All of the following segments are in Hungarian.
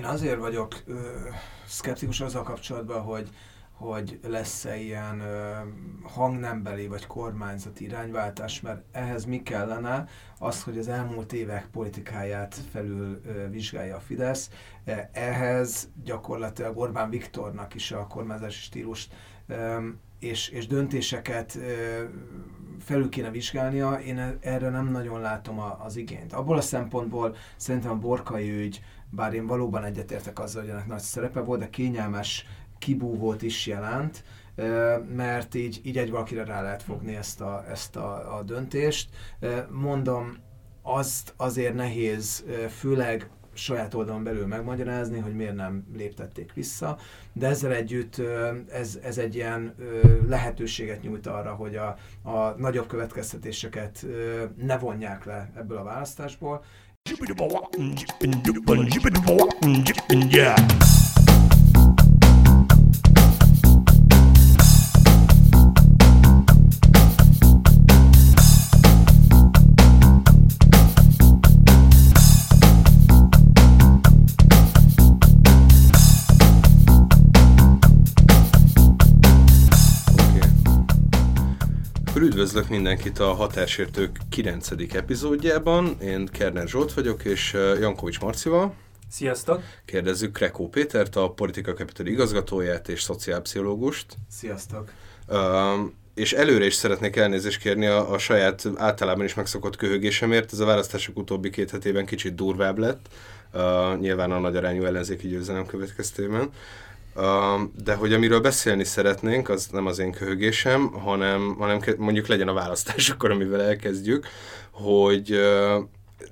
Én azért vagyok ö, szkeptikus azzal kapcsolatban, hogy hogy lesz-e ilyen ö, hangnembeli vagy kormányzati irányváltás, mert ehhez mi kellene? Az, hogy az elmúlt évek politikáját felül ö, vizsgálja a Fidesz. E, ehhez gyakorlatilag Orbán Viktornak is a kormányzási stílust ö, és, és döntéseket ö, felül kéne vizsgálnia, én e, erre nem nagyon látom a, az igényt. Abból a szempontból szerintem a borkai ügy, bár én valóban egyetértek azzal, hogy ennek nagy szerepe volt, de kényelmes kibúvót is jelent, mert így, így egy valakire rá lehet fogni ezt a, ezt a, a döntést. Mondom, azt azért nehéz, főleg saját oldalon belül megmagyarázni, hogy miért nem léptették vissza, de ezzel együtt ez, ez egy ilyen lehetőséget nyújt arra, hogy a, a nagyobb következtetéseket ne vonják le ebből a választásból. Yeah. Akkor üdvözlök mindenkit a Határsértők 9. epizódjában. Én Kerner Zsolt vagyok, és Jankovics Marcival. Sziasztok! Kérdezzük Krekó Pétert, a Politika Capital igazgatóját és szociálpszichológust. Sziasztok! Uh, és előre is szeretnék elnézést kérni a, a saját általában is megszokott köhögésemért. Ez a választások utóbbi két hetében kicsit durvább lett, uh, nyilván a nagy arányú ellenzéki győzelem következtében de hogy amiről beszélni szeretnénk, az nem az én köhögésem, hanem, hanem mondjuk legyen a választás akkor, amivel elkezdjük, hogy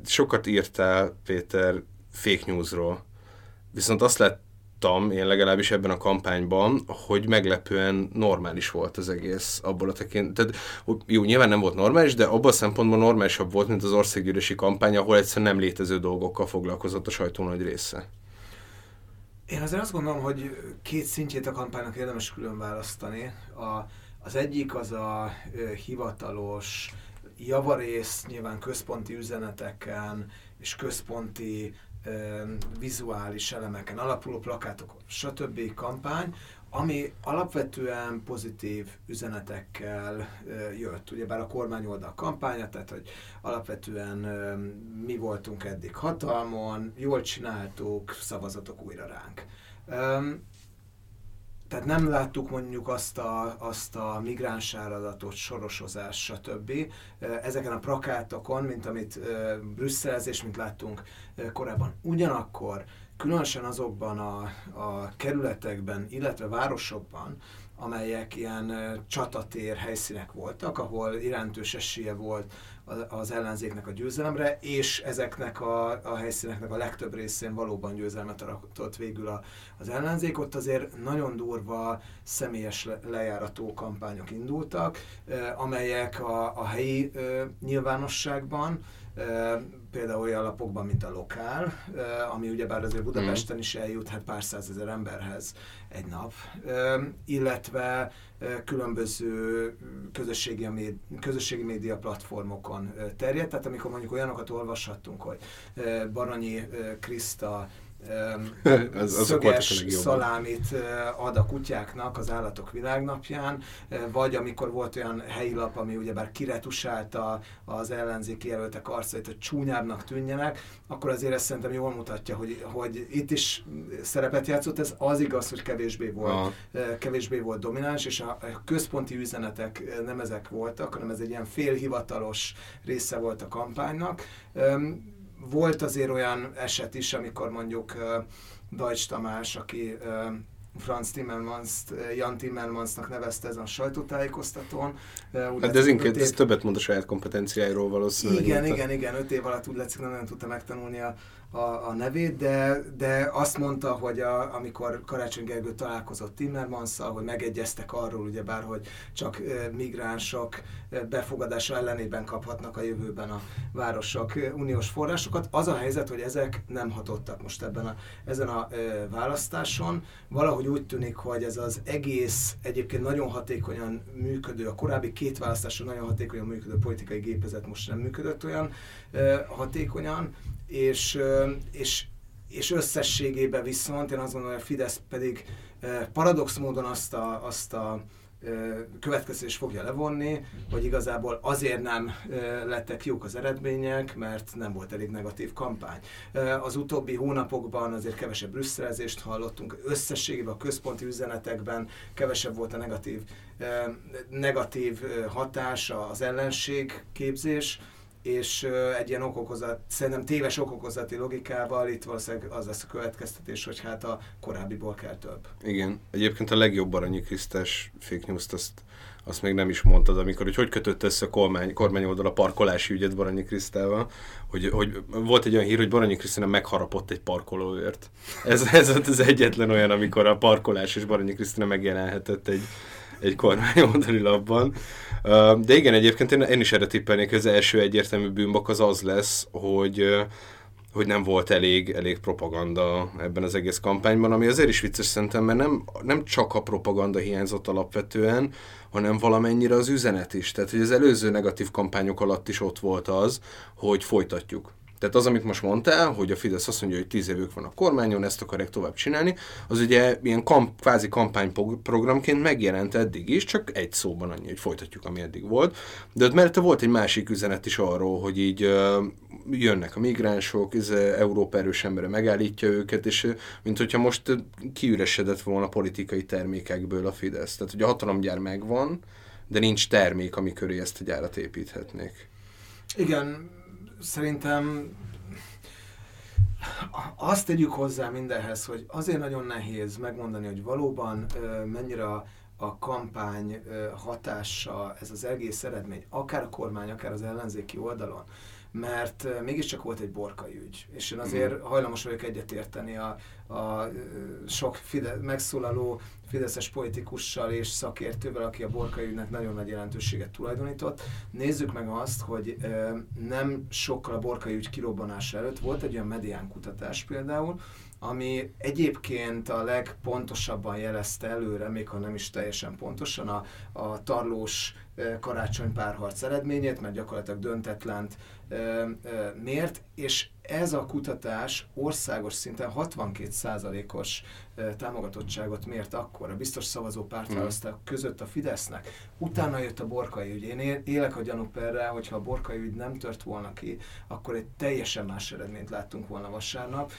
sokat írtál, Péter, fake newsról. Viszont azt láttam, én legalábbis ebben a kampányban, hogy meglepően normális volt az egész abból a tekint. Tehát, jó, nyilván nem volt normális, de abban a szempontból normálisabb volt, mint az országgyűlési kampány, ahol egyszerűen nem létező dolgokkal foglalkozott a sajtó nagy része. Én azért azt gondolom, hogy két szintjét a kampánynak érdemes külön választani. A, az egyik az a ö, hivatalos, javarész nyilván központi üzeneteken és központi ö, vizuális elemeken alapuló plakátok, stb. kampány, ami alapvetően pozitív üzenetekkel jött. Ugyebár a kormányoldal kampánya, tehát hogy alapvetően mi voltunk eddig hatalmon, jól csináltuk, szavazatok újra ránk. Tehát nem láttuk mondjuk azt a, azt a migráns áradatot, sorosozás, stb. Ezeken a prakátokon, mint amit Brüsszelezés, mint láttunk korábban. Ugyanakkor különösen azokban a, a kerületekben, illetve városokban, amelyek ilyen csatatér helyszínek voltak, ahol iránytős esélye volt az ellenzéknek a győzelemre, és ezeknek a, a helyszíneknek a legtöbb részén valóban győzelmet aratott végül a, az ellenzék. Ott azért nagyon durva személyes lejárató kampányok indultak, amelyek a, a helyi nyilvánosságban, például olyan lapokban, mint a Lokál, ami ugyebár azért Budapesten is eljuthat pár százezer emberhez egy nap, illetve különböző közösségi, méd, közösségi média platformokon terjedt. Tehát amikor mondjuk olyanokat olvashattunk, hogy Baranyi Kriszta az, szöges szalámit ad a kutyáknak az állatok világnapján, vagy amikor volt olyan helyi lap, ami ugyebár kiretusálta az ellenzéki jelöltek arcait, hogy csúnyábbnak tűnjenek, akkor azért ezt szerintem jól mutatja, hogy, hogy itt is szerepet játszott, ez az igaz, hogy kevésbé volt, Aha. kevésbé volt domináns, és a központi üzenetek nem ezek voltak, hanem ez egy ilyen félhivatalos része volt a kampánynak volt azért olyan eset is, amikor mondjuk uh, Dajcs Tamás, aki uh, Franz Timmermans, Jan Timmermansnak nevezte ezen a sajtótájékoztatón. Hát de ez inkább év... ez többet mond a saját kompetenciáiról valószínűleg. Igen, igen, igen, öt év alatt úgy látszik, nem, nem tudta megtanulni a, a, a nevét, de, de azt mondta, hogy a, amikor Karácsony Gergő találkozott timmermans hogy megegyeztek arról, ugyebár, hogy csak migránsok befogadása ellenében kaphatnak a jövőben a városok uniós forrásokat. Az a helyzet, hogy ezek nem hatottak most ebben a, ezen a választáson. Valahogy úgy tűnik, hogy ez az egész egyébként nagyon hatékonyan működő, a korábbi két választáson nagyon hatékonyan működő politikai gépezet most nem működött olyan hatékonyan, és, és és összességében viszont én azt gondolom, hogy a Fidesz pedig paradox módon azt a, azt a következés fogja levonni, hogy igazából azért nem lettek jók az eredmények, mert nem volt elég negatív kampány. Az utóbbi hónapokban azért kevesebb brüsszelezést hallottunk, összességében a központi üzenetekben kevesebb volt a negatív, negatív hatás az ellenség képzés, és egy ilyen okokozat, szerintem téves okokozati logikával itt valószínűleg az lesz a következtetés, hogy hát a korábbiból kell több. Igen. Egyébként a legjobb Aranyi Krisztás fake news azt, azt még nem is mondtad, amikor, hogy hogy kötött össze a kormány, kormány oldal a parkolási ügyet Baranyi Krisztával, hogy, hogy volt egy olyan hír, hogy Baranyi Krisztina megharapott egy parkolóért. Ez, ez az egyetlen olyan, amikor a parkolás és Baranyi Krisztina megjelenhetett egy, egy kormány oldali labban. De igen, egyébként én, én is erre tippelnék, hogy az első egyértelmű bűnbak az az lesz, hogy hogy nem volt elég, elég propaganda ebben az egész kampányban, ami azért is vicces szerintem, mert nem, nem csak a propaganda hiányzott alapvetően, hanem valamennyire az üzenet is. Tehát, hogy az előző negatív kampányok alatt is ott volt az, hogy folytatjuk. Tehát az, amit most mondtál, hogy a Fidesz azt mondja, hogy tíz évük van a kormányon, ezt akarják tovább csinálni, az ugye ilyen kamp, kvázi kampányprogramként megjelent eddig is, csak egy szóban annyi, hogy folytatjuk, ami eddig volt. De ott mellette volt egy másik üzenet is arról, hogy így uh, jönnek a migránsok, ez Európa erős embere megállítja őket, és mint hogyha most kiüresedett volna politikai termékekből a Fidesz. Tehát, hogy a hatalomgyár megvan, de nincs termék, ami köré ezt a gyárat építhetnék. Igen, szerintem azt tegyük hozzá mindenhez, hogy azért nagyon nehéz megmondani, hogy valóban mennyire a, a kampány hatása ez az egész eredmény, akár a kormány, akár az ellenzéki oldalon, mert mégiscsak volt egy borkai ügy, és én azért mhm. hajlamos vagyok egyetérteni a, a sok Fide, megszólaló fideszes politikussal és szakértővel, aki a borkai ügynek nagyon nagy jelentőséget tulajdonított. Nézzük meg azt, hogy nem sokkal a borkai ügy kirobbanása előtt volt egy olyan medián kutatás például, ami egyébként a legpontosabban jelezte előre, még ha nem is teljesen pontosan, a, a tarlós karácsony párharc eredményét, mert gyakorlatilag döntetlent mért, és ez a kutatás országos szinten 62%-os támogatottságot mért akkor a biztos szavazó pártválasztások mm. között a Fidesznek. Utána jött a borkai ügy. Én élek a gyanúperre, hogyha a borkai ügy nem tört volna ki, akkor egy teljesen más eredményt láttunk volna vasárnap,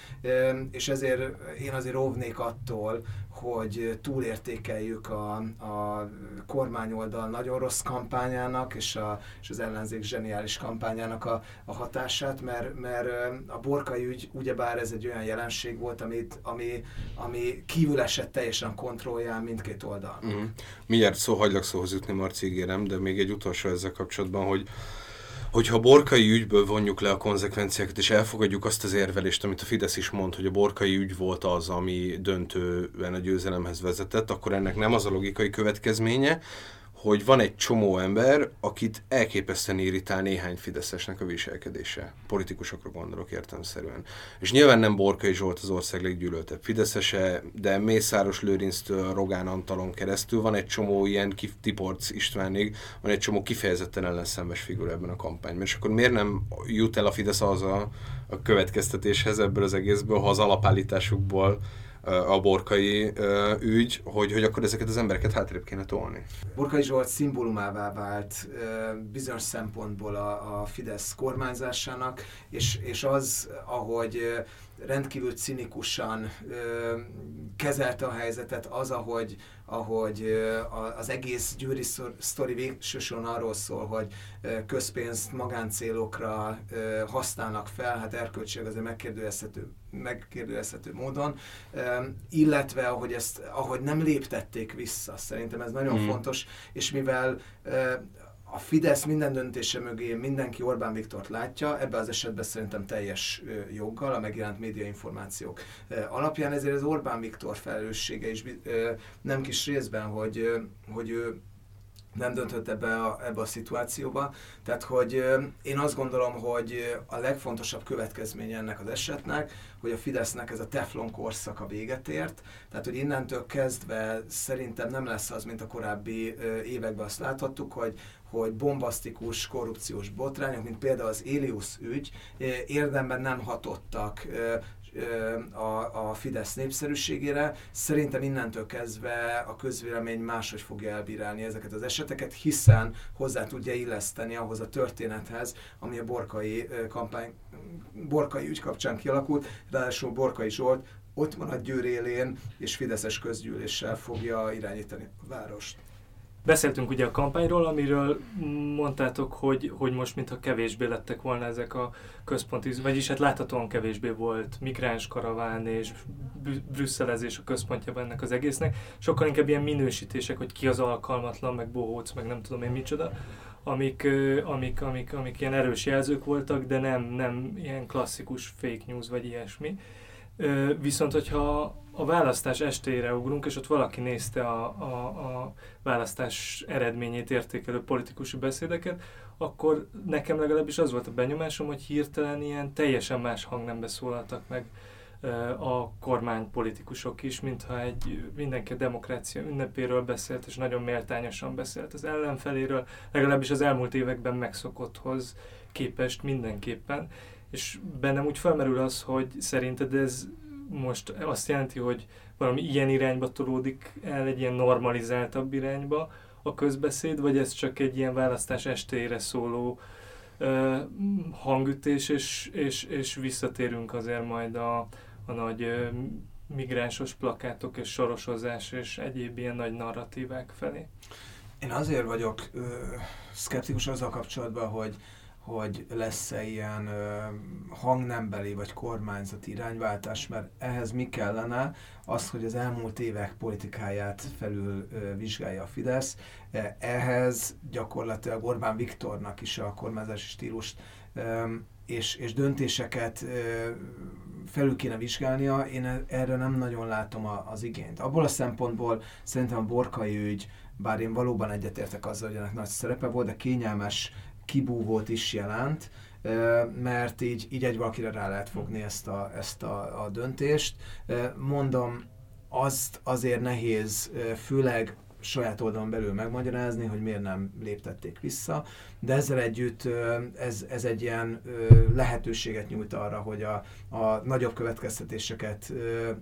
és ezért én azért óvnék attól, hogy túlértékeljük a, a kormányoldal nagyon rossz kampányának és, a, és az ellenzék zseniális kampányának a, a hatását, mert, mert a borkai ügy, ugyebár ez egy olyan jelenség volt, amit, ami, ami kívül esett teljesen kontrollján mindkét oldal. Mm. Mindjárt szó, hagylak szóhoz jutni, Marci, ígérem, de még egy utolsó ezzel kapcsolatban, hogy hogyha a borkai ügyből vonjuk le a konzekvenciákat, és elfogadjuk azt az érvelést, amit a Fidesz is mond, hogy a borkai ügy volt az, ami döntően a győzelemhez vezetett, akkor ennek nem az a logikai következménye, hogy van egy csomó ember, akit elképesztően irritál néhány Fideszesnek a viselkedése. Politikusokra gondolok értelmszerűen. És nyilván nem Borkai Zsolt az ország leggyűlöltebb Fideszese, de Mészáros Lőrinctől Rogán Antalon keresztül van egy csomó ilyen Tiporc Istvánig, van egy csomó kifejezetten ellenszenves figura ebben a kampányban. És akkor miért nem jut el a Fidesz az a, a következtetéshez ebből az egészből, ha az alapállításukból a borkai ügy, hogy, hogy akkor ezeket az embereket hátrébb kéne tolni. Borkai Zsolt szimbólumává vált bizonyos szempontból a, a Fidesz kormányzásának, és, és az, ahogy rendkívül cinikusan kezelte a helyzetet, az, ahogy, ahogy az egész győri sztori végsősorban arról szól, hogy közpénzt magáncélokra használnak fel, hát erkölcsileg azért megkérdőjelezhető, megkérdőjelezhető módon, illetve ahogy, ezt, ahogy nem léptették vissza. Szerintem ez nagyon mm. fontos, és mivel a Fidesz minden döntése mögé mindenki Orbán Viktort látja, ebben az esetben szerintem teljes joggal a megjelent médiainformációk alapján, ezért az Orbán Viktor felelőssége is nem kis részben, hogy, hogy ő nem döntött ebbe a, ebbe a szituációba. Tehát, hogy én azt gondolom, hogy a legfontosabb következménye ennek az esetnek, hogy a Fidesznek ez a teflon korszaka véget ért. Tehát, hogy innentől kezdve szerintem nem lesz az, mint a korábbi években azt láthattuk, hogy hogy bombasztikus korrupciós botrányok, mint például az Elius ügy, érdemben nem hatottak a, a Fidesz népszerűségére. Szerintem innentől kezdve a közvélemény máshogy fogja elbírálni ezeket az eseteket, hiszen hozzá tudja illeszteni ahhoz a történethez, ami a borkai kampány, borkai ügy kapcsán kialakult. Ráadásul Borkai Zsolt ott van a Győr élén, és Fideszes közgyűléssel fogja irányítani a várost. Beszéltünk ugye a kampányról, amiről mondtátok, hogy, hogy most mintha kevésbé lettek volna ezek a központi, vagyis hát láthatóan kevésbé volt migráns karaván és brüsszelezés a központja ennek az egésznek. Sokkal inkább ilyen minősítések, hogy ki az alkalmatlan, meg bohóc, meg nem tudom én micsoda, amik, amik, amik, amik ilyen erős jelzők voltak, de nem, nem ilyen klasszikus fake news vagy ilyesmi. Viszont, hogyha a választás estére ugrunk, és ott valaki nézte a, a, a választás eredményét értékelő politikusi beszédeket, akkor nekem legalábbis az volt a benyomásom, hogy hirtelen ilyen teljesen más hangnembe szólaltak meg a kormánypolitikusok is, mintha egy mindenki a demokrácia ünnepéről beszélt, és nagyon méltányosan beszélt az ellenfeléről, legalábbis az elmúlt években megszokotthoz képest mindenképpen. És bennem úgy felmerül az, hogy szerinted ez most azt jelenti, hogy valami ilyen irányba tolódik el, egy ilyen normalizáltabb irányba a közbeszéd, vagy ez csak egy ilyen választás estére szóló uh, hangütés, és, és, és visszatérünk azért majd a, a nagy uh, migránsos plakátok és sorosozás és egyéb ilyen nagy narratívák felé. Én azért vagyok uh, szkeptikus azzal kapcsolatban, hogy hogy lesz-e ilyen ö, hangnembeli vagy kormányzati irányváltás, mert ehhez mi kellene? Az, hogy az elmúlt évek politikáját felül ö, vizsgálja a Fidesz. E, ehhez gyakorlatilag Orbán Viktornak is a kormányzási stílust ö, és, és döntéseket ö, felül kéne vizsgálnia, én erre nem nagyon látom a, az igényt. Abból a szempontból szerintem a borkai ügy, bár én valóban egyetértek azzal, hogy ennek nagy szerepe volt, de kényelmes kibúvót is jelent, mert így, így egy valakire rá lehet fogni ezt a, ezt a, a döntést. Mondom, azt azért nehéz, főleg saját oldalon belül megmagyarázni, hogy miért nem léptették vissza, de ezzel együtt ez, ez egy ilyen lehetőséget nyújt arra, hogy a, a nagyobb következtetéseket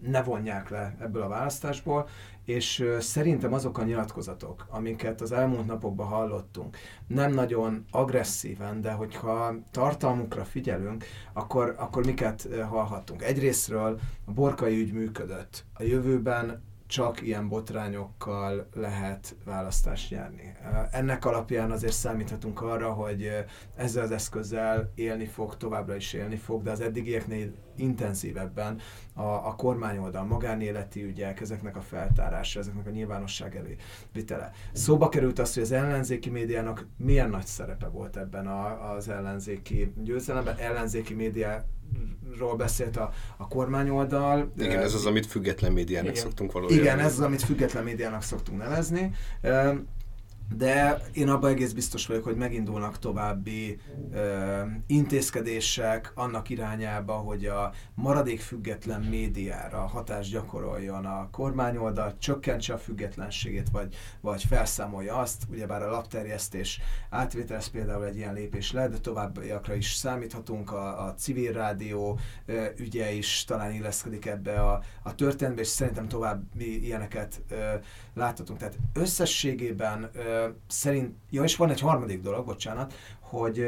ne vonják le ebből a választásból, és szerintem azok a nyilatkozatok, amiket az elmúlt napokban hallottunk, nem nagyon agresszíven, de hogyha tartalmukra figyelünk, akkor, akkor miket hallhattunk? Egyrésztről a borkai ügy működött. A jövőben csak ilyen botrányokkal lehet választást nyerni. Ennek alapján azért számíthatunk arra, hogy ezzel az eszközzel élni fog, továbbra is élni fog, de az eddigieknél intenzívebben a, a kormányoldal, magánéleti ügyek, ezeknek a feltárása, ezeknek a nyilvánosság elé vitele. Szóba került az, hogy az ellenzéki médiának milyen nagy szerepe volt ebben a, az ellenzéki győzelemben, ellenzéki média ról beszélt a, a kormányoldal. Igen, ez az, amit független médiának Igen. szoktunk valójában. Igen, ez az, amit független médiának szoktunk nevezni. De én abban egész biztos vagyok, hogy megindulnak további ö, intézkedések annak irányába, hogy a maradék független médiára hatást gyakoroljon a kormányoldal, csökkentse a függetlenségét, vagy, vagy felszámolja azt. Ugyebár a lapterjesztés átvétel ez például egy ilyen lépés lehet, de továbbiakra is számíthatunk. A, a civil rádió ö, ügye is talán illeszkedik ebbe a, a történetbe, és szerintem további ilyeneket ö, láthatunk. Tehát összességében ö, szerint, ja és van egy harmadik dolog, bocsánat, hogy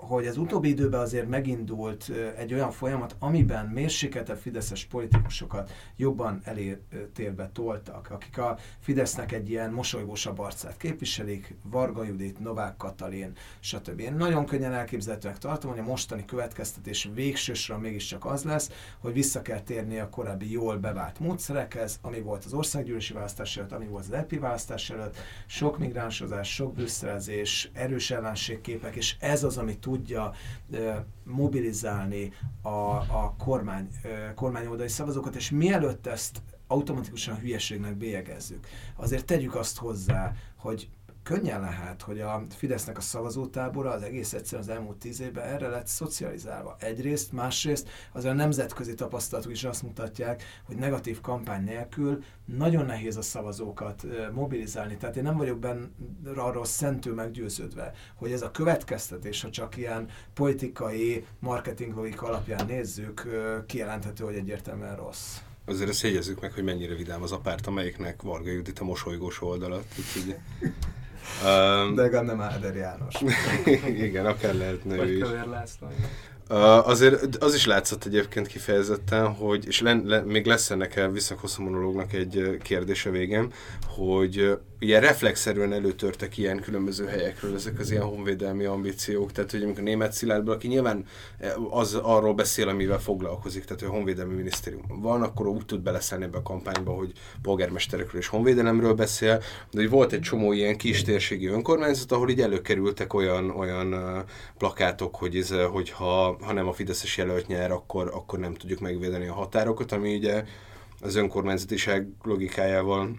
hogy az utóbbi időben azért megindult egy olyan folyamat, amiben mérsékeltebb fideszes politikusokat jobban elértérbe toltak, akik a Fidesznek egy ilyen mosolygósabb arcát képviselik, Varga Judit, Novák Katalin, stb. Én nagyon könnyen elképzelhetőnek tartom, hogy a mostani következtetés végsősra mégiscsak az lesz, hogy vissza kell térni a korábbi jól bevált módszerekhez, ami volt az országgyűlési választás előtt, ami volt az EP választás előtt, sok migránsozás, sok brüsszelezés, erős ellenségképek, és ez az, ami tudja mobilizálni a, a kormány, kormányoldali szavazókat, és mielőtt ezt automatikusan hülyeségnek bélyegezzük, azért tegyük azt hozzá, hogy könnyen lehet, hogy a Fidesznek a szavazótábora az egész egyszerűen az elmúlt tíz évben erre lett szocializálva. Egyrészt, másrészt az a nemzetközi tapasztalatok is azt mutatják, hogy negatív kampány nélkül nagyon nehéz a szavazókat mobilizálni. Tehát én nem vagyok benne arról szentül meggyőződve, hogy ez a következtetés, ha csak ilyen politikai marketing logika alapján nézzük, kijelenthető, hogy egyértelműen rossz. Azért ezt jegyezzük meg, hogy mennyire vidám az a párt, amelyiknek Varga Judit a mosolygós oldalat. Úgyhogy, um, De legalább nem Áder János. igen, akár lehetne Vagy ő is. László. Uh, azért az is látszott egyébként kifejezetten, hogy, és le, le, még lesz ennek a visszahosszú monológnak egy kérdése végem, hogy ugye reflexzerűen előtörtek ilyen különböző helyekről ezek az ilyen honvédelmi ambíciók, tehát hogy amikor német Szilárdból, aki nyilván az arról beszél, amivel foglalkozik, tehát hogy a honvédelmi minisztérium van, akkor úgy tud beleszállni ebbe a kampányba, hogy polgármesterekről és honvédelemről beszél, de hogy volt egy csomó ilyen kis térségi önkormányzat, ahol így előkerültek olyan, olyan uh, plakátok, hogy ez, hogyha ha nem a Fideszes jelölt nyer, akkor, akkor nem tudjuk megvédeni a határokat, ami ugye az önkormányzatiság logikájával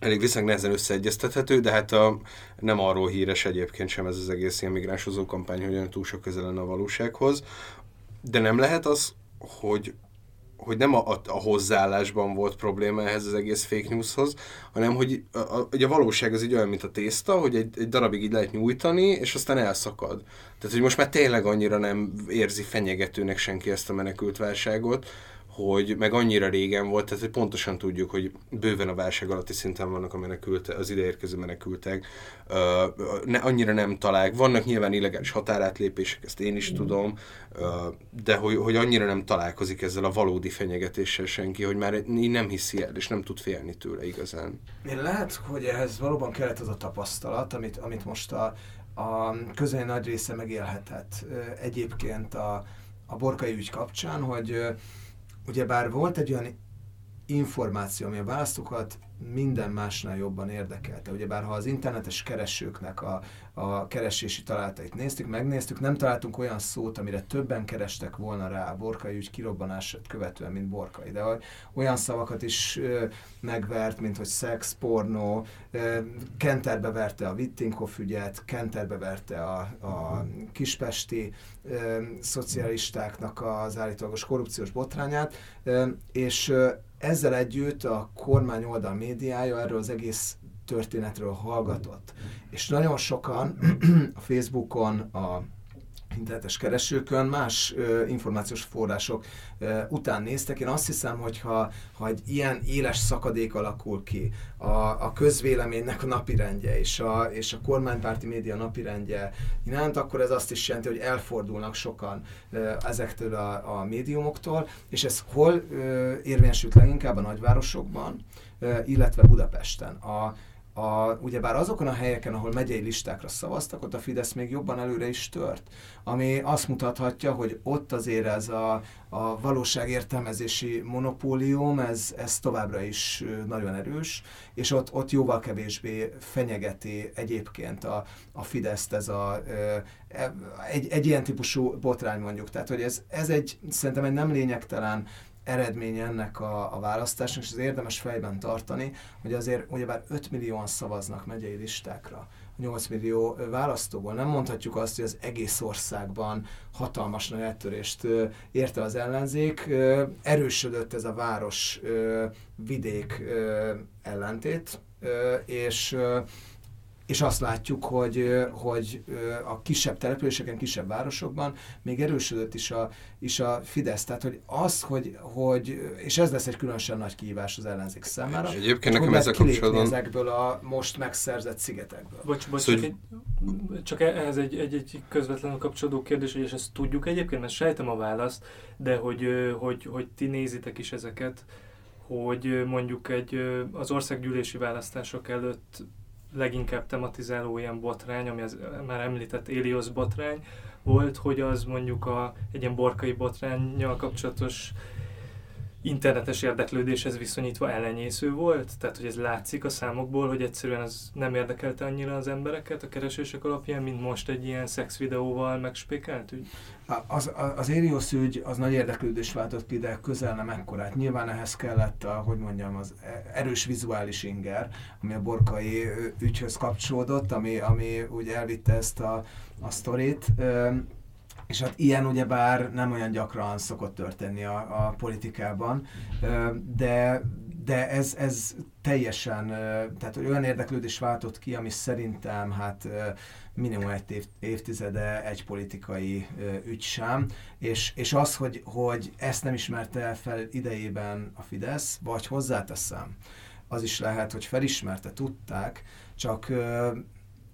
elég viszonylag nehezen összeegyeztethető, de hát a, nem arról híres egyébként sem ez az egész ilyen migránsozó kampány, hogy túl sok közel lenne a valósághoz. De nem lehet az, hogy hogy nem a, a, a hozzáállásban volt probléma ehhez az egész fake newshoz, hanem hogy a, a, a valóság az így olyan, mint a tészta, hogy egy, egy darabig így lehet nyújtani, és aztán elszakad. Tehát, hogy most már tényleg annyira nem érzi fenyegetőnek senki ezt a menekült hogy meg annyira régen volt, tehát hogy pontosan tudjuk, hogy bőven a válság alatti szinten vannak a menekültek, az ideérkező menekültek, uh, ne, annyira nem találják. Vannak nyilván illegális határátlépések, ezt én is tudom, uh, de hogy, hogy annyira nem találkozik ezzel a valódi fenyegetéssel senki, hogy már így nem hiszi el, és nem tud félni tőle igazán. Én lehet, hogy ehhez valóban kellett az a tapasztalat, amit, amit most a, a közöny nagy része megélhetett egyébként a, a borkai ügy kapcsán, hogy ugyebár volt egy olyan információ, ami a választókat minden másnál jobban érdekelte. Ugyebár ha az internetes keresőknek a, a keresési találatait néztük, megnéztük, nem találtunk olyan szót, amire többen kerestek volna rá a borkai ügy kirobbanását követően, mint borkai. De olyan szavakat is megvert, mint hogy szex, pornó, Kenterbe verte a Wittinghoff ügyet, Kenterbe verte a, a kispesti szocialistáknak az állítólagos korrupciós botrányát, és ezzel együtt a kormány oldal médiája erről az egész történetről hallgatott. És nagyon sokan a Facebookon, a internetes keresőkön más ö, információs források ö, után néztek. Én azt hiszem, hogy ha, ha egy ilyen éles szakadék alakul ki a, a közvéleménynek a napirendje és a, és a kormánypárti média napirendje iránt, akkor ez azt is jelenti, hogy elfordulnak sokan ö, ezektől a, a médiumoktól, és ez hol ö, érvényesült leginkább a nagyvárosokban, ö, illetve Budapesten. A, a, ugyebár azokon a helyeken, ahol megyei listákra szavaztak, ott a Fidesz még jobban előre is tört. Ami azt mutathatja, hogy ott azért ez a, a valóságértelmezési monopólium, ez, ez továbbra is nagyon erős, és ott, ott jóval kevésbé fenyegeti egyébként a, a Fideszt ez a, e, egy, egy ilyen típusú botrány mondjuk. Tehát, hogy ez, ez egy, szerintem egy nem lényegtelen eredménye ennek a, a választásnak, és az érdemes fejben tartani, hogy azért ugyebár 5 millióan szavaznak megyei listákra. 8 millió választóból. Nem mondhatjuk azt, hogy az egész országban hatalmas nagy eltörést érte az ellenzék. Erősödött ez a város-vidék ellentét, és és azt látjuk, hogy, hogy a kisebb településeken, kisebb városokban még erősödött is a, is a Fidesz. Tehát, hogy az, hogy, hogy, és ez lesz egy különösen nagy kihívás az ellenzék számára. És egyébként nekem ezzel kapcsolatban... ezekből a most megszerzett szigetekből. Bocs, bocs szóval, csak, egy, csak ehhez egy, egy, egy közvetlenül kapcsolódó kérdés, hogy és ezt tudjuk egyébként, mert sejtem a választ, de hogy, hogy, hogy ti nézitek is ezeket, hogy mondjuk egy az országgyűlési választások előtt leginkább tematizáló ilyen botrány, ami az már említett Elios botrány volt, hogy az mondjuk a, egy ilyen borkai botrányjal kapcsolatos internetes érdeklődéshez viszonyítva elenyésző volt? Tehát, hogy ez látszik a számokból, hogy egyszerűen az nem érdekelte annyira az embereket a keresések alapján, mint most egy ilyen szexvideóval megspékelt ügy? Az, az Érios ügy az nagy érdeklődést váltott ki, de közel nem ekkorát. Nyilván ehhez kellett a, hogy mondjam, az erős vizuális inger, ami a borkai ügyhöz kapcsolódott, ami, ami úgy elvitte ezt a, a sztorit. És hát ilyen ugyebár nem olyan gyakran szokott történni a, a politikában, de, de ez, ez teljesen, tehát olyan érdeklődés váltott ki, ami szerintem hát minimum egy év, évtizede egy politikai ügy sem, és, és az, hogy, hogy ezt nem ismerte fel idejében a Fidesz, vagy hozzáteszem, az is lehet, hogy felismerte, tudták, csak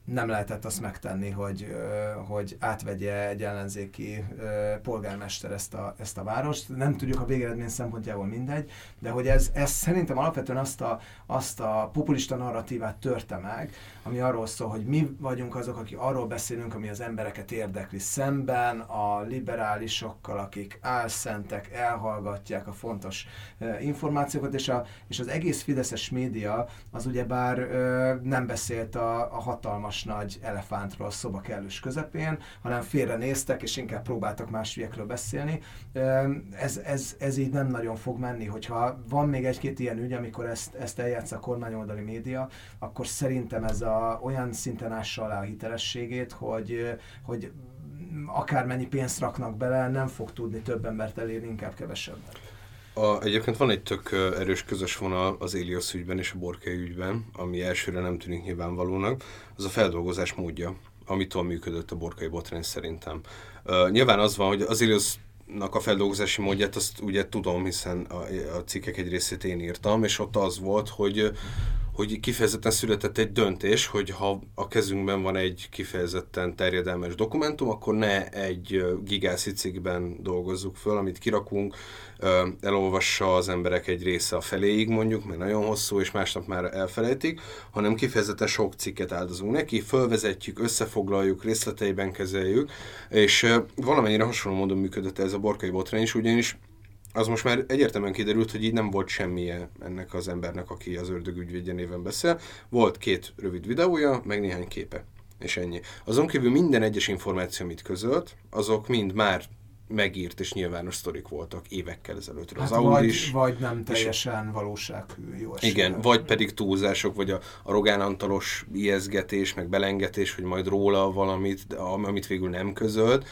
nem lehetett azt megtenni, hogy, hogy átvegye egy ellenzéki polgármester ezt a, ezt a várost. Nem tudjuk a végeredmény szempontjából mindegy, de hogy ez, ez szerintem alapvetően azt a, azt a populista narratívát törte meg, ami arról szól, hogy mi vagyunk azok, akik arról beszélünk, ami az embereket érdekli szemben, a liberálisokkal, akik álszentek, elhallgatják a fontos információkat, és, a, és az egész fideszes média az ugyebár nem beszélt a, a hatalmas hatalmas nagy elefántról szoba kellős közepén, hanem félre néztek, és inkább próbáltak más ügyekről beszélni. Ez, ez, ez így nem nagyon fog menni, hogyha van még egy-két ilyen ügy, amikor ezt, ezt eljátsz a kormányoldali média, akkor szerintem ez a, olyan szinten ássa alá a hitelességét, hogy, hogy akármennyi pénzt raknak bele, nem fog tudni több embert elérni, inkább kevesebbet. A, egyébként van egy tök erős közös vonal az Elios ügyben és a Borkei ügyben, ami elsőre nem tűnik nyilvánvalónak, az a feldolgozás módja, amitől működött a Borkai botrány szerintem. Uh, nyilván az van, hogy az Elios a feldolgozási módját azt ugye tudom, hiszen a, a cikkek egy részét én írtam, és ott az volt, hogy hogy kifejezetten született egy döntés, hogy ha a kezünkben van egy kifejezetten terjedelmes dokumentum, akkor ne egy gigászi cikkben dolgozzuk föl, amit kirakunk, elolvassa az emberek egy része a feléig mondjuk, mert nagyon hosszú, és másnap már elfelejtik, hanem kifejezetten sok cikket áldozunk neki, fölvezetjük, összefoglaljuk, részleteiben kezeljük, és valamennyire hasonló módon működött ez a borkai botrány is, ugyanis az most már egyértelműen kiderült, hogy így nem volt semmije ennek az embernek, aki az ördög ügyvédje néven beszél. Volt két rövid videója, meg néhány képe. És ennyi. Azon kívül minden egyes információ, amit közölt, azok mind már megírt és nyilvános sztorik voltak évekkel ezelőtt. Hát az vagy, is, vagy nem teljesen valósághű jó esélye. Igen, vagy pedig túlzások, vagy a, a Rogán Antalos ijeszgetés, meg belengetés, hogy majd róla valamit, amit végül nem közölt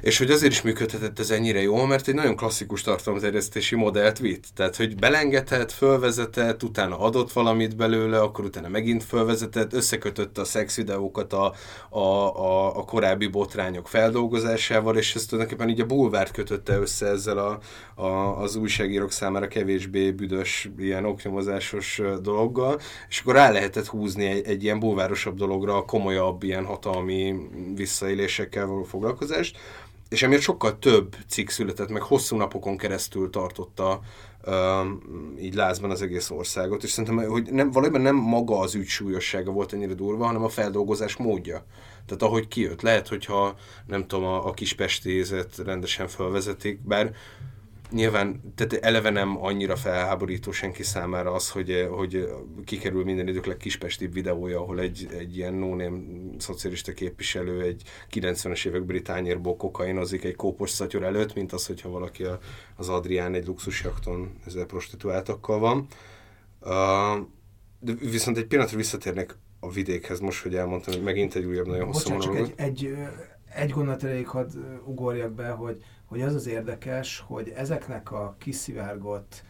és hogy azért is működhetett ez ennyire jól, mert egy nagyon klasszikus tartalomterjesztési modellt vitt. Tehát, hogy belengetett, fölvezetett, utána adott valamit belőle, akkor utána megint fölvezetett, összekötötte a szexvideókat a, a, a, a korábbi botrányok feldolgozásával, és ezt tulajdonképpen így a bulvárt kötötte össze ezzel a, a, az újságírók számára kevésbé büdös, ilyen oknyomozásos dologgal, és akkor rá lehetett húzni egy, egy ilyen bulvárosabb dologra a komolyabb, ilyen hatalmi visszaélésekkel való foglalkozást, és emiatt sokkal több cikk született, meg hosszú napokon keresztül tartotta uh, így lázban az egész országot, és szerintem, hogy nem, valójában nem maga az ügy súlyossága volt ennyire durva, hanem a feldolgozás módja. Tehát ahogy kijött, lehet, hogyha nem tudom, a, a kispestézet rendesen felvezetik, bár nyilván, tehát eleve nem annyira felháborító senki számára az, hogy, hogy kikerül minden idők legkispestibb videója, ahol egy, egy ilyen no szocialista képviselő egy 90-es évek britányérból kokainozik egy kópos szatyor előtt, mint az, hogyha valaki a, az Adrián egy luxusjakton ezzel prostituáltakkal van. Uh, de viszont egy pillanatra visszatérnek a vidékhez most, hogy elmondtam, hogy megint egy újabb nagyon hosszú Bocsánat, csak egy, egy, egy gondolat elég hadd ugorjak be, hogy hogy az az érdekes, hogy ezeknek a kiszivárgott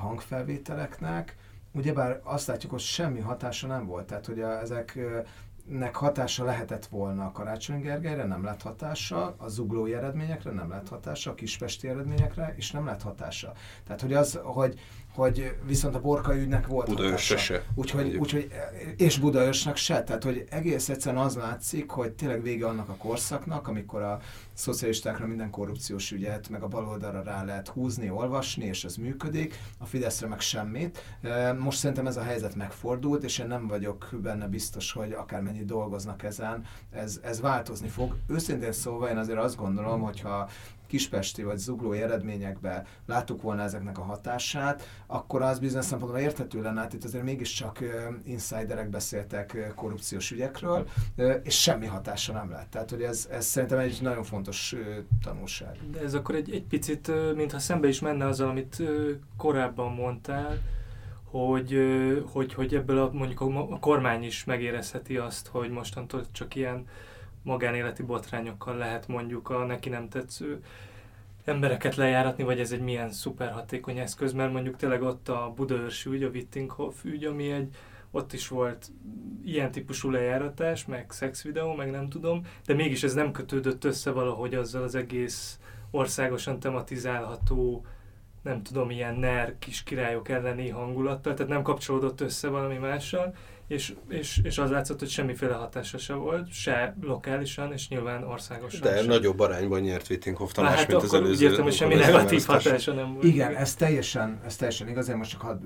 hangfelvételeknek, ugyebár azt látjuk, hogy semmi hatása nem volt. Tehát, hogy a, ezeknek hatása lehetett volna a Karácsony Gergelyre, nem lett hatása, a zuglói eredményekre nem lett hatása, a kispesti eredményekre, és nem lett hatása. Tehát, hogy az, hogy hogy viszont a Borka ügynek volt Budaörsre se. Úgyhogy, úgyhogy, és Budaörsnek se. Tehát, hogy egész egyszerűen az látszik, hogy tényleg vége annak a korszaknak, amikor a szocialistákra minden korrupciós ügyet, meg a baloldalra rá lehet húzni, olvasni, és ez működik, a Fideszre meg semmit. Most szerintem ez a helyzet megfordult, és én nem vagyok benne biztos, hogy akármennyi dolgoznak ezen, ez, ez változni fog. Őszintén szóval én azért azt gondolom, hogyha kispesti vagy zuglói eredményekben láttuk volna ezeknek a hatását, akkor az bizonyos szempontból érthető lenne, hát itt azért mégiscsak insiderek beszéltek korrupciós ügyekről, és semmi hatása nem lett. Tehát, hogy ez, ez szerintem egy nagyon fontos tanulság. De ez akkor egy, egy picit, mintha szembe is menne azzal, amit korábban mondtál, hogy, hogy, hogy ebből a, mondjuk a kormány is megérezheti azt, hogy mostantól csak ilyen magánéleti botrányokkal lehet mondjuk a neki nem tetsző embereket lejáratni, vagy ez egy milyen szuper hatékony eszköz, mert mondjuk tényleg ott a Budaörsi ügy, a Wittinghoff ügy, ami egy, ott is volt ilyen típusú lejáratás, meg szexvideó, meg nem tudom, de mégis ez nem kötődött össze valahogy azzal az egész országosan tematizálható nem tudom, ilyen NER kis királyok elleni hangulattal, tehát nem kapcsolódott össze valami mással, és, és, és az látszott, hogy semmiféle hatása se volt, se lokálisan, és nyilván országosan De sem. nagyobb arányban nyert Wittinghoff Tamás, hát mint az akkor előző. úgy értem, hogy semmi negatív hatása nem volt. Igen, ez teljesen, ez teljesen igaz, én most csak hadd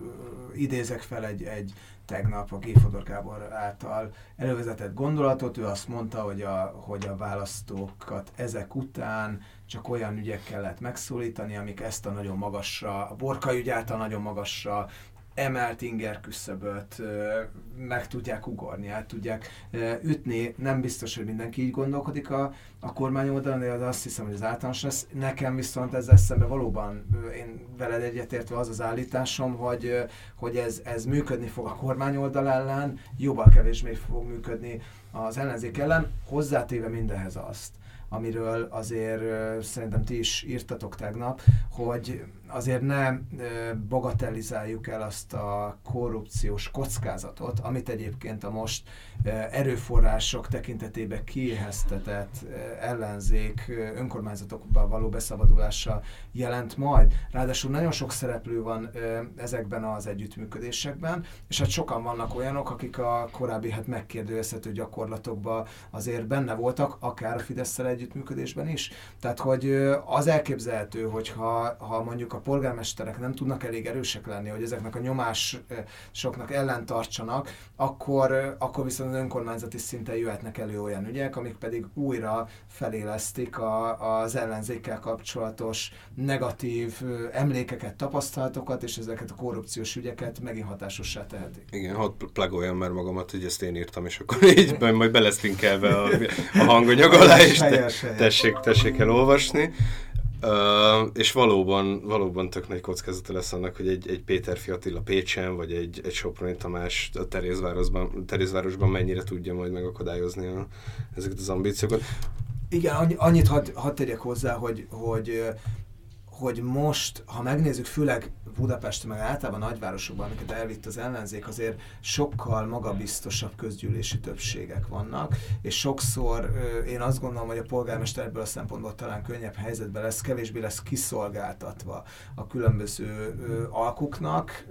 idézek fel egy, egy tegnap a Géfodor Gábor által elővezetett gondolatot. Ő azt mondta, hogy a, hogy a választókat ezek után csak olyan ügyekkel lehet megszólítani, amik ezt a nagyon magasra, a borka ügy által nagyon magasra emelt inger küszöböt meg tudják ugorni, át tudják ütni. Nem biztos, hogy mindenki így gondolkodik a, a kormány oldalon, de azt hiszem, hogy az általános lesz. Nekem viszont ezzel szemben valóban én veled egyetértve az az állításom, hogy, hogy ez, ez működni fog a kormány oldal ellen, jobban kevésbé fog működni az ellenzék ellen, hozzátéve mindenhez azt, amiről azért szerintem ti is írtatok tegnap, hogy azért ne bagatelizáljuk el azt a korrupciós kockázatot, amit egyébként a most erőforrások tekintetében kiéheztetett ellenzék önkormányzatokban való beszabadulása jelent majd. Ráadásul nagyon sok szereplő van ezekben az együttműködésekben, és hát sokan vannak olyanok, akik a korábbi hát megkérdőjelezhető gyakorlatokban azért benne voltak, akár a fidesz együttműködésben is. Tehát, hogy az elképzelhető, hogyha ha mondjuk a polgármesterek nem tudnak elég erősek lenni, hogy ezeknek a nyomásoknak ellentartsanak, akkor, akkor viszont az önkormányzati szinten jöhetnek elő olyan ügyek, amik pedig újra felélesztik a, az ellenzékkel kapcsolatos negatív emlékeket, tapasztalatokat, és ezeket a korrupciós ügyeket megint hatásossá tehetik. Igen, hadd plagoljam már magamat, hogy ezt én írtam, és akkor így majd belesztinkelve a, a hanganyag alá, és te, tessék, tessék elolvasni. És valóban, valóban tök nagy kockázata lesz annak, hogy egy, egy Péter Fiatilla Pécsen, vagy egy, egy Soproni Tamás a Terézvárosban, Terézvárosban mennyire tudja majd megakadályozni a, ezeket az ambíciókat. Igen, annyit hadd had tegyek hozzá, hogy, hogy hogy most, ha megnézzük, főleg Budapest, meg általában nagyvárosokban, amiket elvitt az ellenzék, azért sokkal magabiztosabb közgyűlési többségek vannak, és sokszor én azt gondolom, hogy a polgármester ebből a szempontból talán könnyebb helyzetben lesz, kevésbé lesz kiszolgáltatva a különböző alkuknak,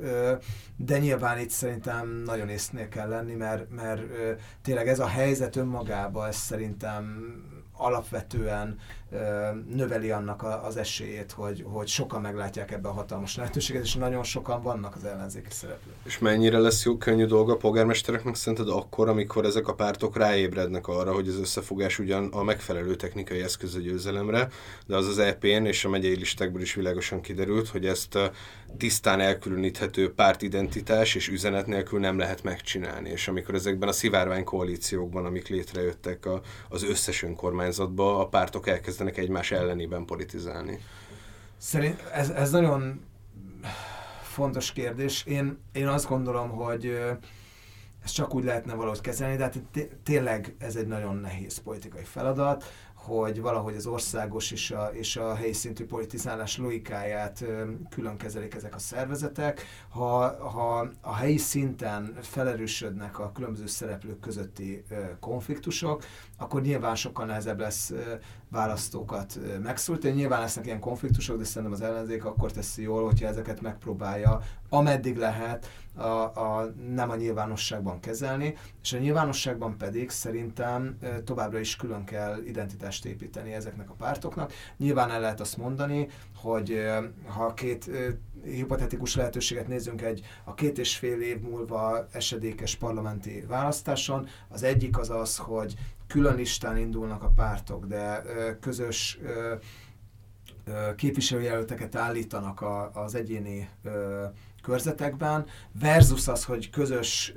de nyilván itt szerintem nagyon észnél kell lenni, mert, mert tényleg ez a helyzet önmagában, ez szerintem alapvetően növeli annak az esélyét, hogy, hogy sokan meglátják ebbe a hatalmas lehetőséget, és nagyon sokan vannak az ellenzéki szereplők. És mennyire lesz jó, könnyű dolga a polgármestereknek szerinted akkor, amikor ezek a pártok ráébrednek arra, hogy az összefogás ugyan a megfelelő technikai eszköz a győzelemre, de az az EP-n és a megyei listákból is világosan kiderült, hogy ezt tisztán elkülöníthető pártidentitás és üzenet nélkül nem lehet megcsinálni. És amikor ezekben a szivárvány koalíciókban, amik létrejöttek a, az összes önkormányzatba, a pártok elkezd elkezdenek egymás ellenében politizálni? Szerint ez, ez nagyon fontos kérdés. Én, én azt gondolom, hogy ezt csak úgy lehetne valahogy kezelni, de hát tényleg ez egy nagyon nehéz politikai feladat hogy valahogy az országos és a, és a helyi szintű politizálás logikáját külön kezelik ezek a szervezetek. Ha, ha a helyi szinten felerősödnek a különböző szereplők közötti konfliktusok, akkor nyilván sokkal nehezebb lesz választókat megszólítani. Nyilván lesznek ilyen konfliktusok, de szerintem az ellenzék akkor teszi jól, hogyha ezeket megpróbálja, ameddig lehet, a, a, nem a nyilvánosságban kezelni, és a nyilvánosságban pedig szerintem továbbra is külön kell identitást építeni ezeknek a pártoknak. Nyilván el lehet azt mondani, hogy ha két hipotetikus lehetőséget nézzünk egy a két és fél év múlva esedékes parlamenti választáson, az egyik az az, hogy külön listán indulnak a pártok, de közös képviselőjelölteket állítanak az egyéni körzetekben, versus az, hogy közös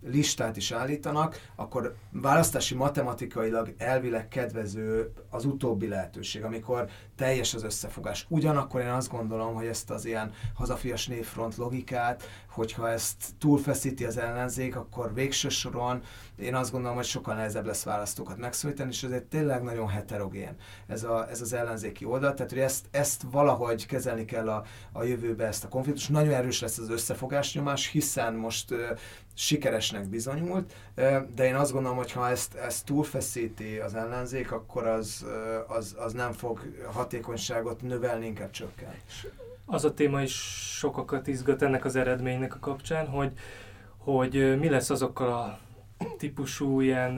listát is állítanak, akkor választási matematikailag elvileg kedvező az utóbbi lehetőség, amikor teljes az összefogás. Ugyanakkor én azt gondolom, hogy ezt az ilyen hazafias névfront logikát, hogyha ezt túlfeszíti az ellenzék, akkor végső soron én azt gondolom, hogy sokkal nehezebb lesz választókat megszólítani, és ezért tényleg nagyon heterogén ez, a, ez az ellenzéki oldal, tehát hogy ezt, ezt valahogy kezelni kell a, a jövőbe ezt a konfliktus. Nagyon erős lesz az összefogás nyomás, hiszen most sikeresnek bizonyult, de én azt gondolom, hogy ha ezt, ezt túlfeszíti az ellenzék, akkor az, az, az nem fog hatékonyságot növelni, inkább csökkenni. Az a téma is sokakat izgat ennek az eredménynek a kapcsán, hogy, hogy mi lesz azokkal a típusú ilyen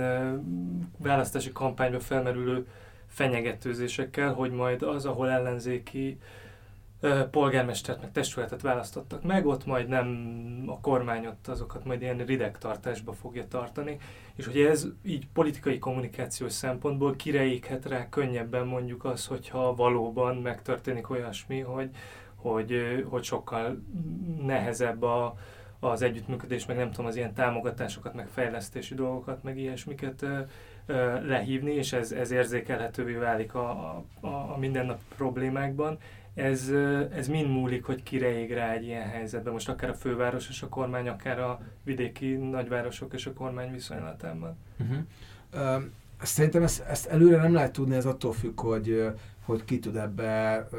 választási kampányba felmerülő fenyegetőzésekkel, hogy majd az, ahol ellenzéki polgármestert meg testületet választottak meg, ott majd nem a kormány ott azokat majd ilyen rideg tartásba fogja tartani, és hogy ez így politikai kommunikációs szempontból kireikhet rá könnyebben mondjuk az, hogyha valóban megtörténik olyasmi, hogy, hogy, hogy sokkal nehezebb a, az együttműködés, meg nem tudom, az ilyen támogatásokat, meg fejlesztési dolgokat, meg ilyesmiket lehívni, és ez, ez érzékelhetővé válik a, a, a mindennapi problémákban. Ez, ez mind múlik, hogy kire ég rá egy ilyen helyzetben, most akár a főváros és a kormány, akár a vidéki nagyvárosok és a kormány viszonylatában. Uh-huh. Uh, szerintem ezt, ezt előre nem lehet tudni, ez attól függ, hogy, hogy ki tud ebbe uh,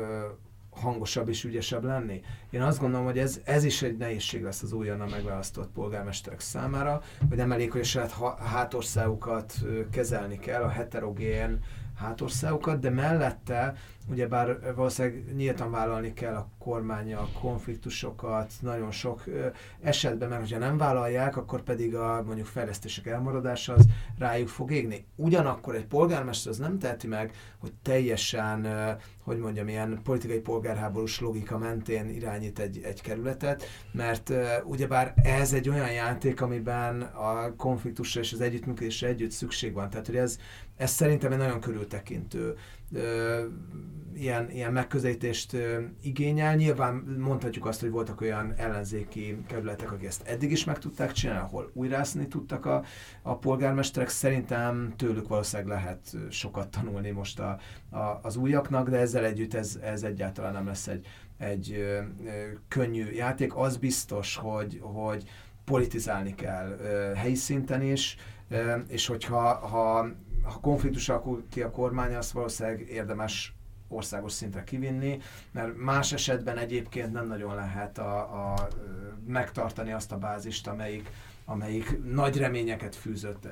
hangosabb és ügyesebb lenni. Én azt gondolom, hogy ez, ez is egy nehézség lesz az újonnan megválasztott polgármesterek számára, hogy nem elég, hogy a saját hátországukat kezelni kell, a heterogén hátországokat, de mellette ugyebár valószínűleg nyíltan vállalni kell a kormánya a konfliktusokat, nagyon sok esetben, mert hogyha nem vállalják, akkor pedig a mondjuk fejlesztések elmaradása az rájuk fog égni. Ugyanakkor egy polgármester az nem teheti meg, hogy teljesen, hogy mondjam, ilyen politikai polgárháborús logika mentén irányít egy, egy kerületet, mert ugyebár ez egy olyan játék, amiben a konfliktusra és az együttműködésre együtt szükség van. Tehát, hogy ez, ez szerintem egy nagyon körültekintő ilyen, ilyen megközelítést igényel. Nyilván mondhatjuk azt, hogy voltak olyan ellenzéki kerületek, akik ezt eddig is meg tudták csinálni, ahol újrászni tudtak a, a polgármesterek. Szerintem tőlük valószínűleg lehet sokat tanulni most a, a, az újaknak, de ezzel együtt ez, ez egyáltalán nem lesz egy, egy ö, ö, könnyű játék. Az biztos, hogy, hogy politizálni kell ö, helyi szinten is, és hogyha ha, ha konfliktus alakul ki a kormány, azt valószínűleg érdemes országos szintre kivinni, mert más esetben egyébként nem nagyon lehet a, a, megtartani azt a bázist, amelyik, amelyik nagy reményeket fűzött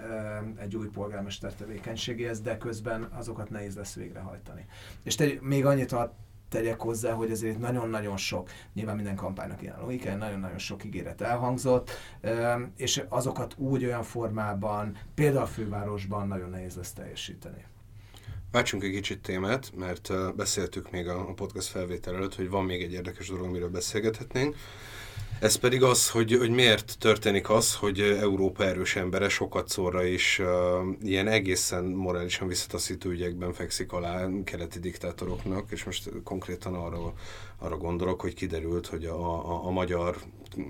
egy új polgármester tevékenységéhez, de közben azokat nehéz lesz végrehajtani. És te, még annyit a tegyek hozzá, hogy ezért nagyon-nagyon sok, nyilván minden kampánynak ilyen logika, nagyon-nagyon sok ígéret elhangzott, és azokat úgy olyan formában, például a fővárosban nagyon nehéz lesz teljesíteni. Váltsunk egy kicsit témát, mert beszéltük még a podcast felvétel előtt, hogy van még egy érdekes dolog, amiről beszélgethetnénk. Ez pedig az, hogy, hogy miért történik az, hogy Európa erős embere sokat szorra is uh, ilyen egészen morálisan visszataszító ügyekben fekszik alá keleti diktátoroknak, és most konkrétan arra, arra gondolok, hogy kiderült, hogy a, a, a magyar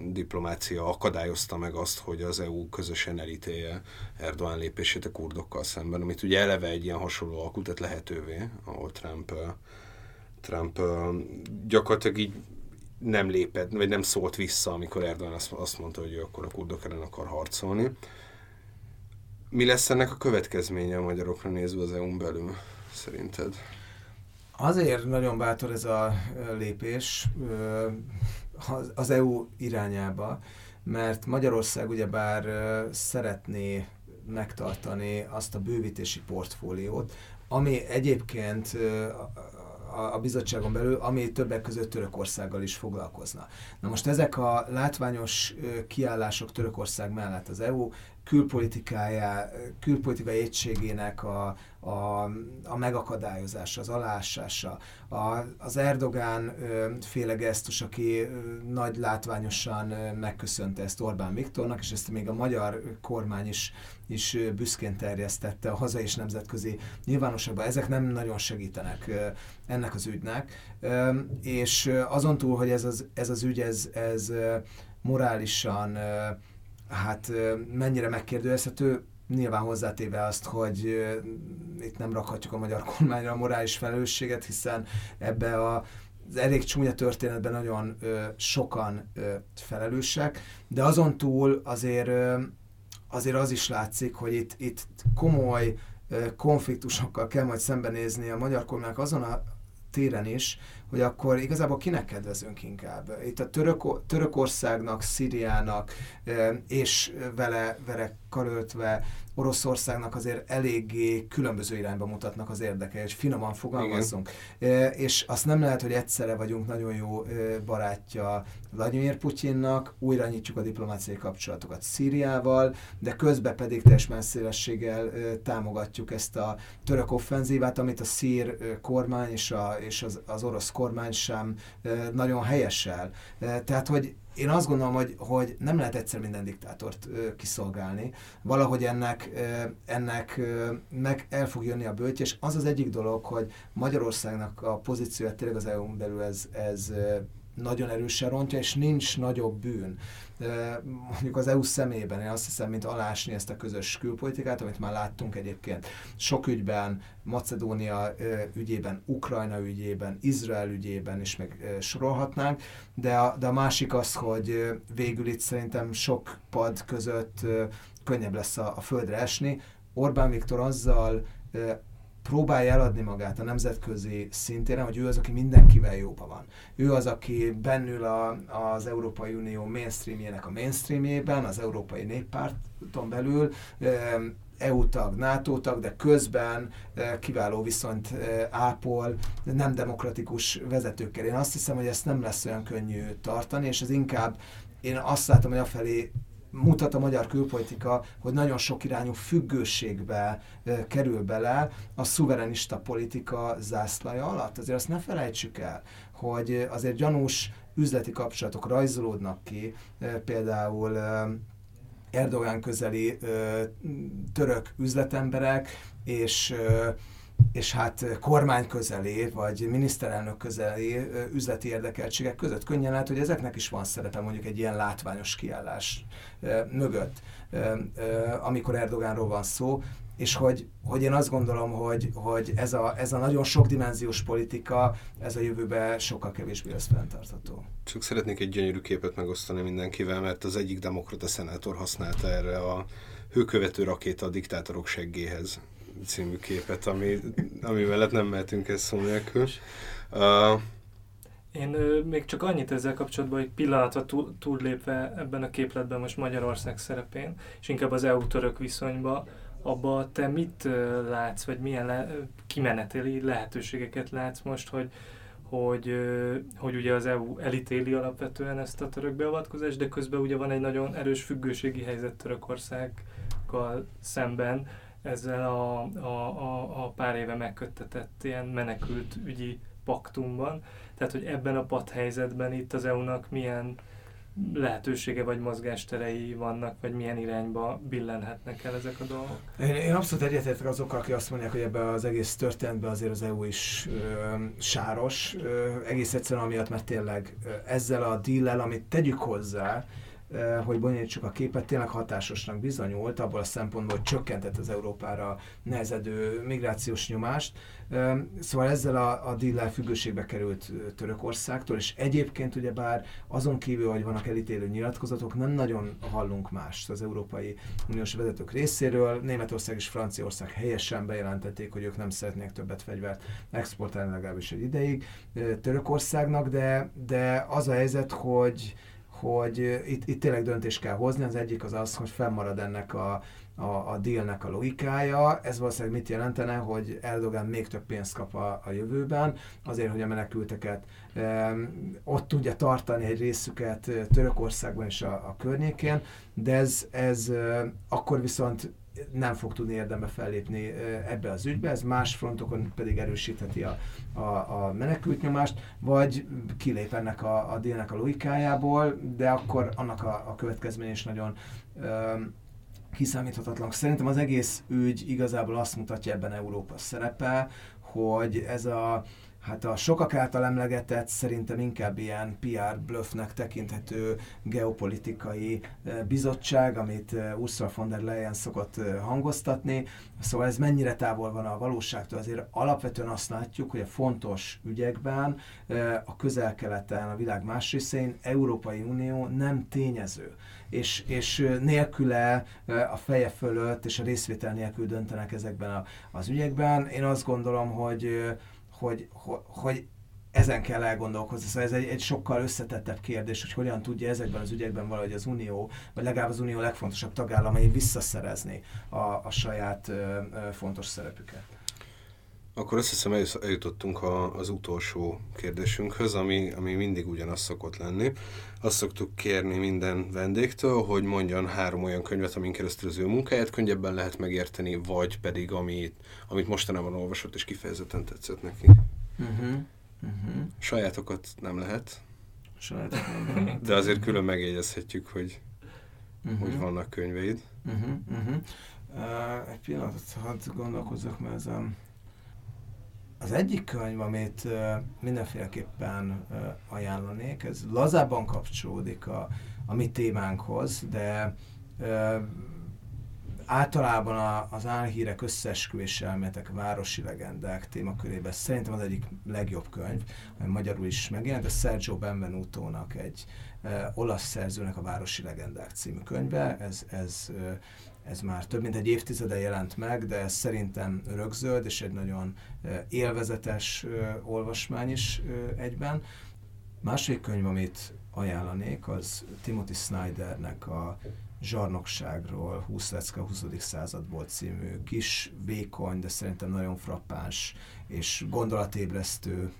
diplomácia akadályozta meg azt, hogy az EU közösen elítélje Erdoğan lépését a kurdokkal szemben, amit ugye eleve egy ilyen hasonló alkutat lehetővé, ahol Trump, Trump gyakorlatilag így nem lépett, vagy nem szólt vissza, amikor Erdogan azt, azt mondta, hogy ő akkor a kurdok ellen akar harcolni. Mi lesz ennek a következménye a magyarokra nézve az EU-n belül, szerinted? Azért nagyon bátor ez a lépés az EU irányába, mert Magyarország ugyebár szeretné megtartani azt a bővítési portfóliót, ami egyébként a, a bizottságon belül, ami többek között Törökországgal is foglalkozna. Na most ezek a látványos kiállások Törökország mellett az EU külpolitikájá, külpolitikai egységének a, a, a megakadályozása, az alásása. A, az Erdogán ö, féle gesztus, aki ö, nagy látványosan ö, megköszönte ezt Orbán Viktornak, és ezt még a magyar kormány is, is büszkén terjesztette a hazai és nemzetközi nyilvánosságban. Ezek nem nagyon segítenek ö, ennek az ügynek. Ö, és azon túl, hogy ez az, ez az ügy, ez, ez morálisan hát mennyire megkérdőjelezhető, nyilván hozzátéve azt, hogy itt nem rakhatjuk a magyar kormányra a morális felelősséget, hiszen ebbe a az elég csúnya történetben nagyon ö, sokan ö, felelősek, de azon túl azért, ö, azért az is látszik, hogy itt, itt komoly ö, konfliktusokkal kell majd szembenézni a magyar kormánynak azon a téren is, hogy akkor igazából kinek kedvezünk inkább. Itt a Török, Törökországnak, Szíriának és vele, vele karöltve Oroszországnak azért eléggé különböző irányba mutatnak az érdekei, és finoman fogalmazzunk. Igen. És azt nem lehet, hogy egyszerre vagyunk nagyon jó barátja Vladimir Putyinnak, újra nyitjuk a diplomáciai kapcsolatokat Szíriával, de közben pedig teljes messzélességgel támogatjuk ezt a török offenzívát, amit a szír kormány és, a, és az, az orosz kormány sem nagyon helyesel. Tehát, hogy én azt gondolom, hogy, hogy nem lehet egyszer minden diktátort ö, kiszolgálni. Valahogy ennek, ö, ennek ö, meg el fog jönni a bőtje, és az az egyik dolog, hogy Magyarországnak a pozícióját tényleg az EU-n belül ez, ez nagyon erősen rontja, és nincs nagyobb bűn. Mondjuk az EU szemében, én azt hiszem, mint alásni ezt a közös külpolitikát, amit már láttunk egyébként sok ügyben, Macedónia ügyében, Ukrajna ügyében, Izrael ügyében is meg sorolhatnánk, de a, de a másik az, hogy végül itt szerintem sok pad között könnyebb lesz a, a földre esni. Orbán Viktor azzal próbálja eladni magát a nemzetközi szintéren, hogy ő az, aki mindenkivel jóban van. Ő az, aki bennül a, az Európai Unió mainstreamjének a mainstreamjében, az Európai Néppárton belül, EU tag, NATO tag, de közben kiváló viszonyt ápol nem demokratikus vezetőkkel. Én azt hiszem, hogy ezt nem lesz olyan könnyű tartani, és ez inkább én azt látom, hogy afelé mutat a magyar külpolitika, hogy nagyon sok irányú függőségbe kerül bele a szuverenista politika zászlaja alatt. Azért azt ne felejtsük el, hogy azért gyanús üzleti kapcsolatok rajzolódnak ki, például Erdogan közeli török üzletemberek, és és hát kormány közeli, vagy miniszterelnök közeli üzleti érdekeltségek között könnyen lehet, hogy ezeknek is van szerepe mondjuk egy ilyen látványos kiállás mögött, amikor Erdogánról van szó, és hogy, hogy én azt gondolom, hogy, hogy ez, a, ez a nagyon sokdimenziós politika, ez a jövőben sokkal kevésbé lesz fenntartható. Csak szeretnék egy gyönyörű képet megosztani mindenkivel, mert az egyik demokrata szenátor használta erre a hőkövető rakéta a diktátorok seggéhez című képet, ami, ami mellett nem mehetünk ezt szó nélkül. Uh, én ö, még csak annyit ezzel kapcsolatban, hogy pillanatra túl, túllépve ebben a képletben most Magyarország szerepén, és inkább az EU-török viszonyba, abba te mit ö, látsz, vagy milyen le, kimeneteli lehetőségeket látsz most, hogy, hogy, ö, hogy ugye az EU elítéli alapvetően ezt a török beavatkozást, de közben ugye van egy nagyon erős függőségi helyzet Törökországgal szemben, ezzel a, a, a, a pár éve megköttetett ilyen menekült ügyi paktumban. Tehát, hogy ebben a padhelyzetben itt az EU-nak milyen lehetősége vagy mozgásterei vannak, vagy milyen irányba billenhetnek el ezek a dolgok? Én, én abszolút egyetértek azokkal, akik azt mondják, hogy ebben az egész történetben azért az EU is ö, sáros, ö, egész egyszerűen amiatt, mert tényleg ö, ezzel a díllel, amit tegyük hozzá, hogy bonyolítsuk a képet, tényleg hatásosnak bizonyult, abból a szempontból, hogy csökkentett az Európára nehezedő migrációs nyomást. Eh, szóval ezzel a, a díllel függőségbe került eh, Törökországtól, és egyébként ugyebár azon kívül, hogy vannak elítélő nyilatkozatok, nem nagyon hallunk más az Európai Uniós vezetők részéről. Németország és Franciaország helyesen bejelentették, hogy ők nem szeretnék többet fegyvert exportálni legalábbis egy ideig Törökországnak, de, de az a helyzet, hogy hogy itt, itt tényleg döntést kell hozni. Az egyik az az, hogy fennmarad ennek a, a, a dealnek a logikája. Ez valószínűleg mit jelentene, hogy Erdogan még több pénzt kap a, a jövőben, azért, hogy a menekülteket e, ott tudja tartani egy részüket Törökországban és a, a környékén, de ez, ez akkor viszont nem fog tudni érdembe fellépni ebbe az ügybe, ez más frontokon pedig erősítheti a, a, a menekült nyomást, vagy kilép ennek a, a délnek a logikájából, de akkor annak a, a következmény is nagyon kiszámíthatatlan. Szerintem az egész ügy igazából azt mutatja ebben Európa szerepe, hogy ez a hát a sokak által emlegetett, szerintem inkább ilyen PR bluffnek tekinthető geopolitikai eh, bizottság, amit eh, Ursula von der Leyen szokott eh, hangoztatni. Szóval ez mennyire távol van a valóságtól. Azért alapvetően azt látjuk, hogy a fontos ügyekben a közel-keleten, a világ más részein Európai Unió nem tényező és, és nélküle a feje fölött és a részvétel nélkül döntenek ezekben a, az ügyekben. Én azt gondolom, hogy hogy, hogy, hogy ezen kell elgondolkozni. Szóval ez egy, egy sokkal összetettebb kérdés, hogy hogyan tudja ezekben az ügyekben valahogy az Unió, vagy legalább az Unió legfontosabb tagállamai visszaszerezni a, a saját ö, ö, fontos szerepüket. Akkor azt hiszem eljutottunk a, az utolsó kérdésünkhöz, ami, ami mindig ugyanaz szokott lenni. Azt szoktuk kérni minden vendégtől, hogy mondjon három olyan könyvet, amin keresztül az ő munkáját könnyebben lehet megérteni, vagy pedig amit, amit mostanában olvasott és kifejezetten tetszett neki. Uh-huh. Uh-huh. Sajátokat nem lehet. Sajátokat nem lehet. De azért külön megjegyezhetjük, hogy, uh-huh. hogy vannak könyveid. Uh-huh. Uh-huh. Uh, egy pillanatot hadd gondolkozzak, mert ez a az egyik könyv, amit mindenféleképpen ajánlanék, ez lazábban kapcsolódik a, a mi témánkhoz, de általában a, az álhírek összeesküvés elméletek, városi legendák témakörében szerintem az egyik legjobb könyv, ami magyarul is megjelent, ez Sergio Benvenuto-nak egy e, olasz szerzőnek a Városi legendák című könyve, ez, ez e, ez már több mint egy évtizede jelent meg, de ez szerintem rögzöld, és egy nagyon élvezetes olvasmány is egyben. Másik könyv, amit ajánlanék, az Timothy Snydernek a Zsarnokságról, 20 lecke a 20. századból című kis, vékony, de szerintem nagyon frappáns és gondolatébresztő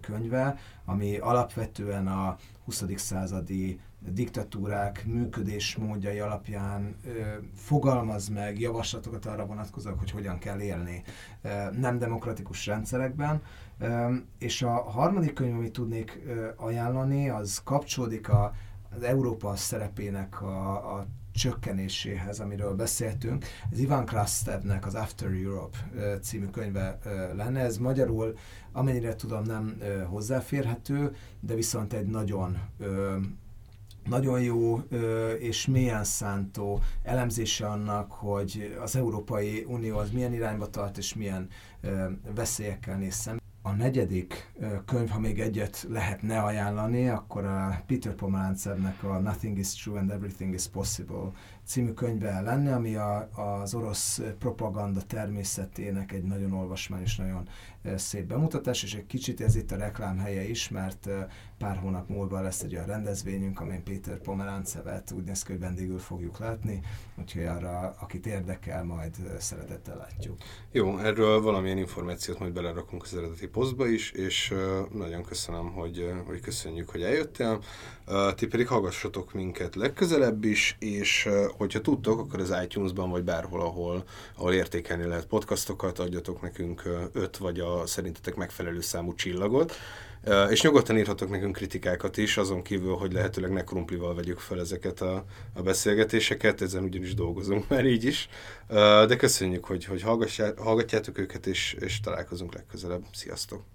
könyve, ami alapvetően a 20. századi diktatúrák működésmódjai alapján ö, fogalmaz meg javaslatokat arra vonatkozóak, hogy hogyan kell élni ö, nem demokratikus rendszerekben. Ö, és a harmadik könyv, amit tudnék ö, ajánlani, az kapcsolódik a, az Európa szerepének a, a csökkenéséhez, amiről beszéltünk. Ez Ivan Krastevnek az After Europe című könyve lenne. Ez magyarul, amennyire tudom, nem hozzáférhető, de viszont egy nagyon nagyon jó és mélyen szántó elemzése annak, hogy az Európai Unió az milyen irányba tart, és milyen veszélyekkel néz szembe. A negyedik könyv, ha még egyet lehetne ajánlani, akkor a Peter Pomerantzevnek a Nothing is True and Everything is Possible című könyve lenne, ami a, az orosz propaganda természetének egy nagyon olvasmányos, nagyon szép bemutatás, és egy kicsit ez itt a reklám helye is, mert pár hónap múlva lesz egy olyan rendezvényünk, amin Péter Pomeráncevet úgy néz ki, hogy vendégül fogjuk látni, úgyhogy arra, akit érdekel, majd szeretettel látjuk. Jó, erről valamilyen információt majd belerakunk az eredeti posztba is, és nagyon köszönöm, hogy, hogy köszönjük, hogy eljöttél. Ti pedig hallgassatok minket legközelebb is, és hogyha tudtok, akkor az iTunes-ban vagy bárhol, ahol, ahol értékelni lehet podcastokat, adjatok nekünk öt vagy a szerintetek megfelelő számú csillagot. És nyugodtan írhatok nekünk kritikákat is, azon kívül, hogy lehetőleg ne krumplival vegyük fel ezeket a, a beszélgetéseket, ezen ugyanis dolgozunk már így is. De köszönjük, hogy, hogy hallgatjátok őket, és, és találkozunk legközelebb. Sziasztok!